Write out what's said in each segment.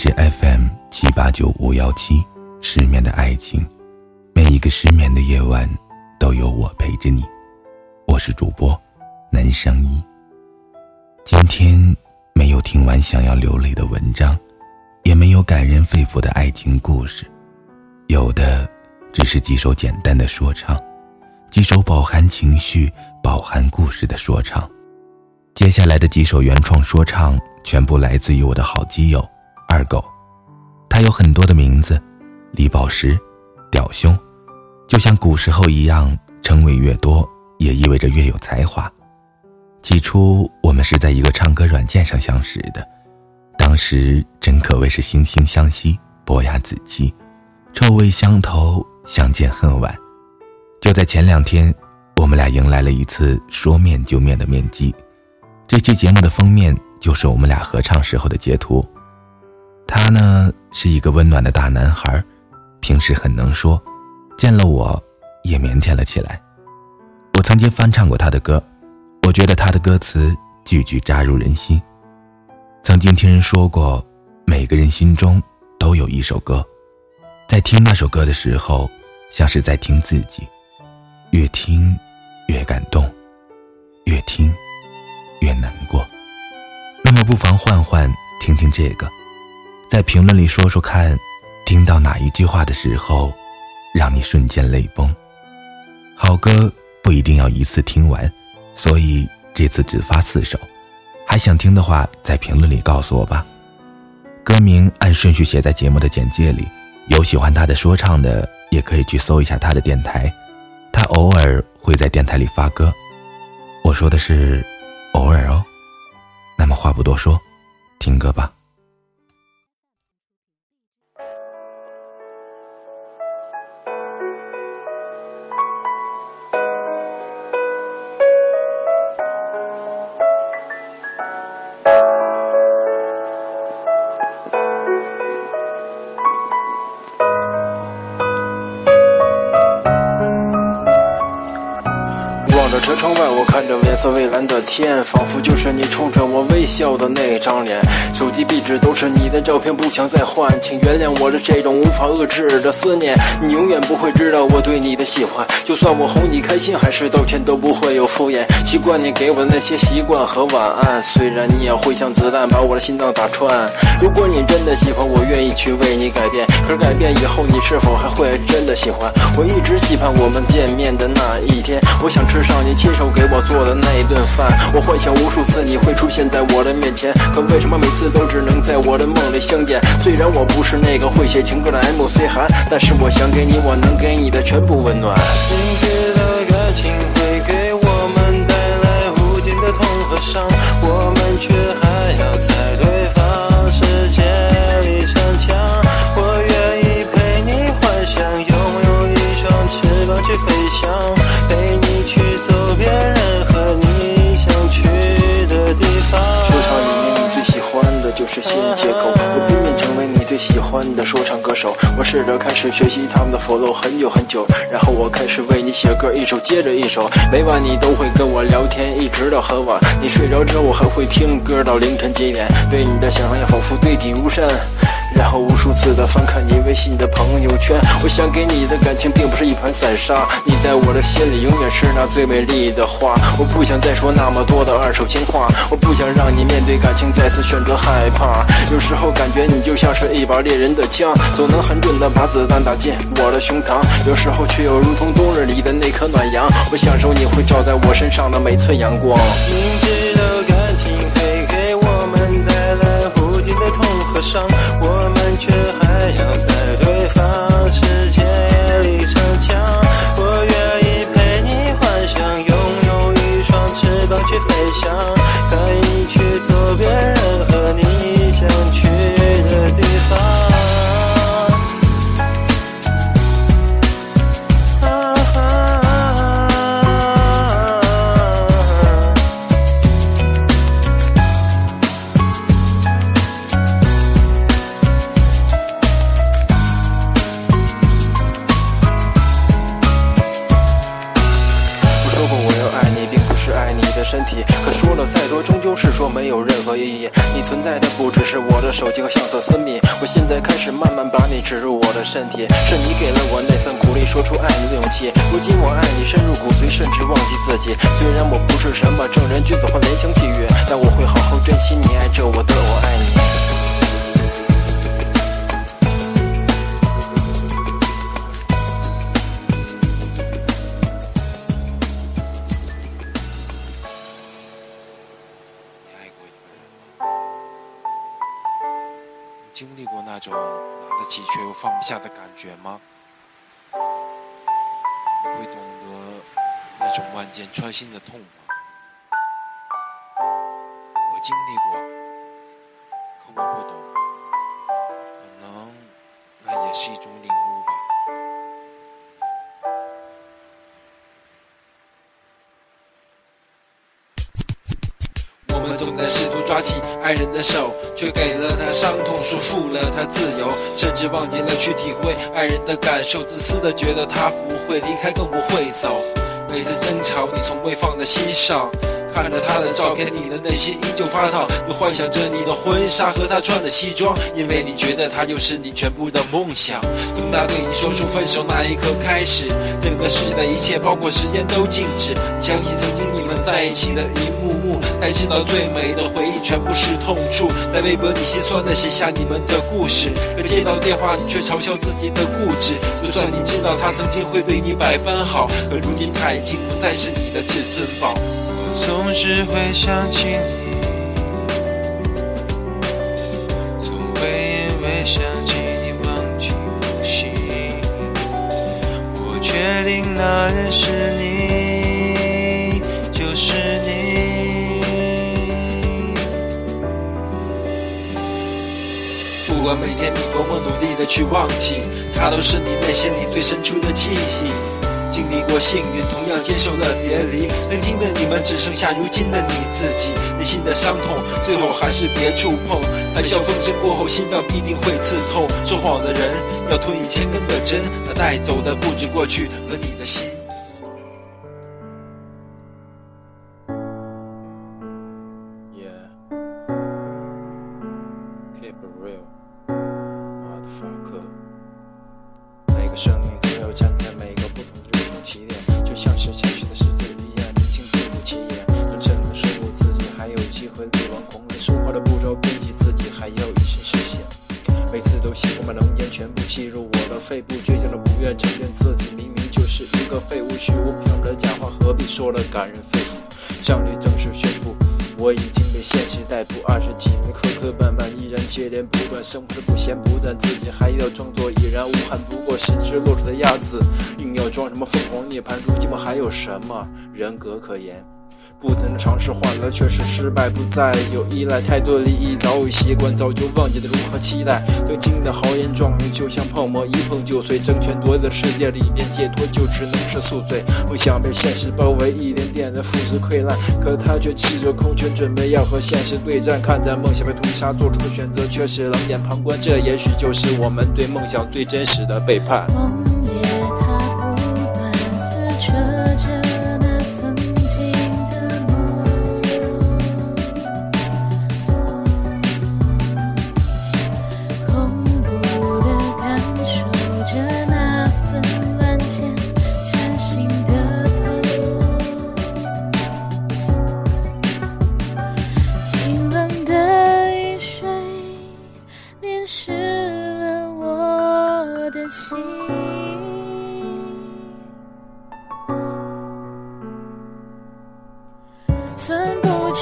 智 FM 七八九五幺七，失眠的爱情，每一个失眠的夜晚都有我陪着你。我是主播南商一。今天没有听完想要流泪的文章，也没有感人肺腑的爱情故事，有的只是几首简单的说唱，几首饱含情绪、饱含故事的说唱。接下来的几首原创说唱，全部来自于我的好基友二狗。他有很多的名字，李宝石、屌兄，就像古时候一样，称谓越多，也意味着越有才华。起初我们是在一个唱歌软件上相识的，当时真可谓是惺惺相惜，伯牙子期，臭味相投，相见恨晚。就在前两天，我们俩迎来了一次说面就面的面基。这期节目的封面就是我们俩合唱时候的截图。他呢是一个温暖的大男孩，平时很能说，见了我也腼腆了起来。我曾经翻唱过他的歌，我觉得他的歌词句句扎入人心。曾经听人说过，每个人心中都有一首歌，在听那首歌的时候，像是在听自己，越听越感动，越听。越难过，那么不妨换换听听这个，在评论里说说看，听到哪一句话的时候，让你瞬间泪崩。好歌不一定要一次听完，所以这次只发四首。还想听的话，在评论里告诉我吧。歌名按顺序写在节目的简介里，有喜欢他的说唱的，也可以去搜一下他的电台，他偶尔会在电台里发歌。我说的是。偶尔哦，那么话不多说，听歌吧。车窗外，我看着颜色蔚蓝的天，仿佛就是你冲着我微笑的那张脸。手机壁纸都是你的照片，不想再换，请原谅我的这种无法遏制的思念。你永远不会知道我对你的喜欢，就算我哄你开心，还是道歉都不会有敷衍。习惯你给我的那些习惯和晚安，虽然你也会像子弹把我的心脏打穿。如果你真的喜欢我，愿意去为你改变。可是改变以后，你是否还会真的喜欢？我一直期盼我们见面的那一天，我想吃上。你亲手给我做的那一顿饭，我幻想无数次你会出现在我的面前，可为什么每次都只能在我的梦里相见？虽然我不是那个会写情歌的 MC 韩，但是我想给你我能给你的全部温暖。明知道感情会给我们带来无尽的痛和伤，新街口，我拼命成为你最喜欢的说唱歌手。我试着开始学习他们的 flow 很久很久，然后我开始为你写歌，一首接着一首。每晚你都会跟我聊天，一直到很晚。你睡着之后，我还会听歌到凌晨几点。对你的想念仿佛堆积如山。然后无数次的翻看你微信的朋友圈，我想给你的感情并不是一盘散沙，你在我的心里永远是那最美丽的花。我不想再说那么多的二手情话，我不想让你面对感情再次选择害怕。有时候感觉你就像是一把猎人的枪，总能很准的把子弹打进我的胸膛。有时候却又如同冬日里的那颗暖阳，我享受你会照在我身上的每寸阳光。明知爱你并不是爱你的身体。可说了再多，终究是说没有任何意义。你存在的不只是我的手机和相册私密，我现在开始慢慢把你植入我的身体。是你给了我那份鼓励，说出爱你的勇气。如今我爱你深入骨髓，甚至忘记自己。虽然我不是什么正人君子或言情细语，但我会好好珍惜你爱着我的我爱你。放不下的感觉吗？你会懂得那种万箭穿心的痛吗？我经历过，可我不懂，可能那也是一种领悟吧。们总在试图抓起爱人的手，却给了他伤痛，束缚了他自由，甚至忘记了去体会爱人的感受，自私的觉得他不会离开，更不会走。每次争吵，你从未放在心上。看着他的照片，你的内心依旧发烫，又幻想着你的婚纱和他穿的西装，因为你觉得他就是你全部的梦想。从他对你说出分手那一刻开始，整个世界的一切，包括时间都静止。你想起曾经你们在一起的一幕幕，才知道最美的回忆全部是痛处。在微博，你心酸的写下你们的故事，可接到电话，你却嘲笑自己的固执。就算你知道他曾经会对你百般好，可如今他已经不再是你的至尊宝。总是会想起你，总会因为想起你忘记呼吸。我确定那人是你，就是你。不管每天你多么努力的去忘记，它都是你内心里最深处的记忆。经历过幸运，同样接受了别离。曾经的你们只剩下如今的你自己，内心的伤痛，最后还是别触碰。谈笑风生过后，心脏必定会刺痛。说谎的人要吞一千根的针，那带走的不止过去和你的心。Yeah. Keep real, 是谦虚的狮子一样，宁静并不起眼。能真的说服自己，还有机会力挽狂澜，说话的不着边际，自己还要以身试险。每次都希望把浓烟全部吸入我的肺部，倔强的不愿承认自己明明就是一个废物，虚无缥缈的假话何必说了感人肺腑？上帝正式宣布。我已经被现实逮捕，二十几年磕磕绊绊，依然接连不断，生活不咸不淡，自己还要装作已然无憾，不过是只落水的鸭子，硬要装什么凤凰涅槃，如今我还有什么人格可言？不停的尝试换来却是失败，不再有依赖，太多利益早已习惯，早就忘记了如何期待。曾经的豪言壮语就像泡沫，一碰就碎。争权夺利的世界里面，解脱就只能是宿醉。梦想被现实包围，一点点的腐蚀溃烂，可他却气着空拳，准备要和现实对战。看着梦想被屠杀，做出的选择却是冷眼旁观，这也许就是我们对梦想最真实的背叛。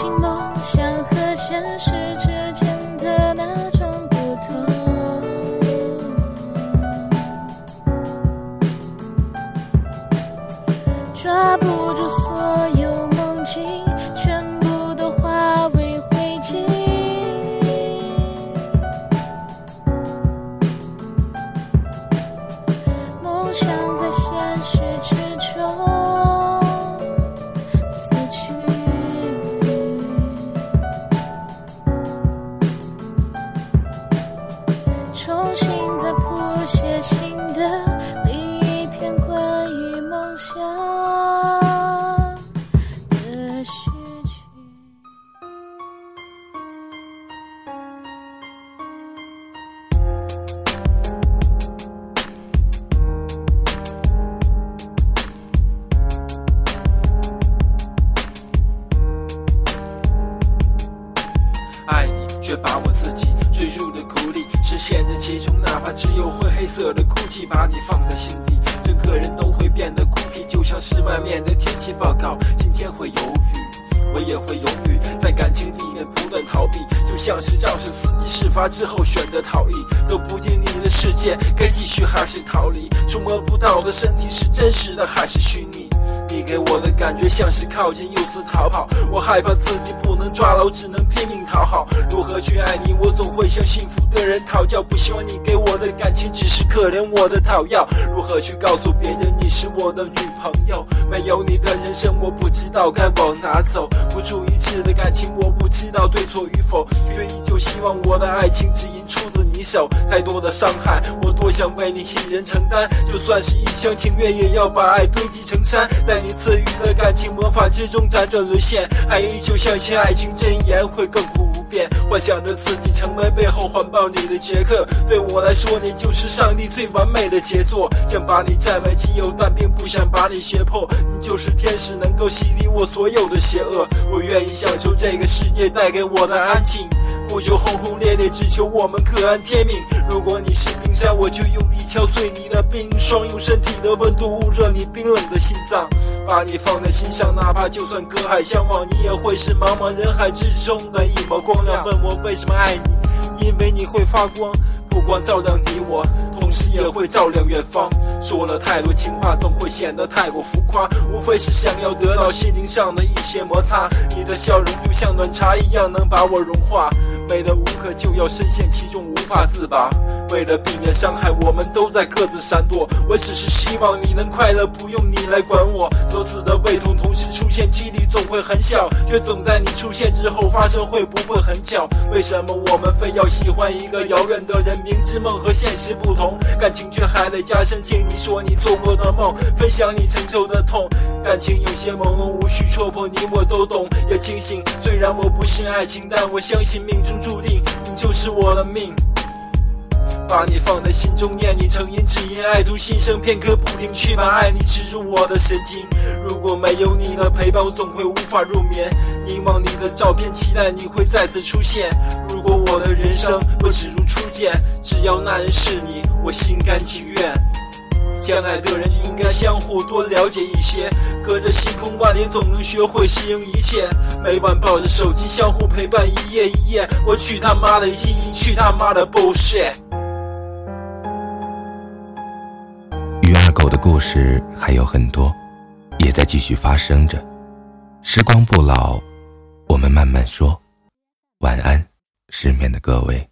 分失去。爱你，却把我自己坠入了谷底，深陷着其中，哪怕只有灰黑色的哭泣，把你放在心底，整个人都会变得孤僻，就像是外面的天气报告。天会有雨，我也会犹豫，在感情里面不断逃避，就像是肇事司机事发之后选择逃逸，走不进你的世界，该继续还是逃离？触摸不到的身体是真实的还是虚拟？你给我的感觉像是靠近又似逃跑，我害怕自己不能抓牢，只能拼命讨好。如何去爱你？我总会向幸福的人讨教，不希望你给我的感情只是可怜我的讨要。如何去告诉别人你是我的女朋友？没有你的人生，我不知道该往哪走。不出一致的感情，我不知道对错与否，却依旧希望我的爱情只因出自你手。太多的伤害，我多想为你一人承担，就算是一厢情愿，也要把爱堆积成山。在你赐予的感情魔法之中辗转沦陷，爱依旧相信爱情真言会亘古不变，幻想着自己成为背后环抱你的杰克。对我来说，你就是上帝最完美的杰作，想把你占为己有，但并不想把你胁迫。你就是天使，能够洗涤我所有的邪恶。我愿意享受这个世界带给我的安静。不求轰轰烈烈，只求我们各安天命。如果你是冰山，我就用力敲碎你的冰霜，用身体的温度捂热你冰冷的心脏，把你放在心上，哪怕就算隔海相望，你也会是茫茫人海之中的一抹光亮。问我为什么爱你，因为你会发光，不光照亮你我，同时也会照亮远方。说了太多情话，总会显得太过浮夸，无非是想要得到心灵上的一些摩擦。你的笑容就像暖茶一样，能把我融化。美的无可救药，深陷其中无法自拔。为了避免伤害，我们都在各自闪躲。我只是希望你能快乐，不用你来管我。多次的胃痛同时出现，几率总会很小，却总在你出现之后发生，会不会很巧？为什么我们非要喜欢一个遥远的人？明知梦和现实不同，感情却还得加深。听你说你做过的梦，分享你承受的痛。感情有些朦胧，无需戳破，你我都懂，也清醒。虽然我不信爱情，但我相信命中注定，你就是我的命。把你放在心中，念你成音，只因爱徒心生片刻，不停去把爱你植入我的神经。如果没有你的陪伴，我总会无法入眠。凝望你的照片，期待你会再次出现。如果我的人生若只如初见，只要那人是你，我心甘情愿。相爱的人应该相互多了解一些，隔着星空万里，总能学会适应一切。每晚抱着手机，相互陪伴一夜一夜。我去他妈的意义，去他妈的 bullshit。鱼二狗的故事还有很多，也在继续发生着。时光不老，我们慢慢说。晚安，失眠的各位。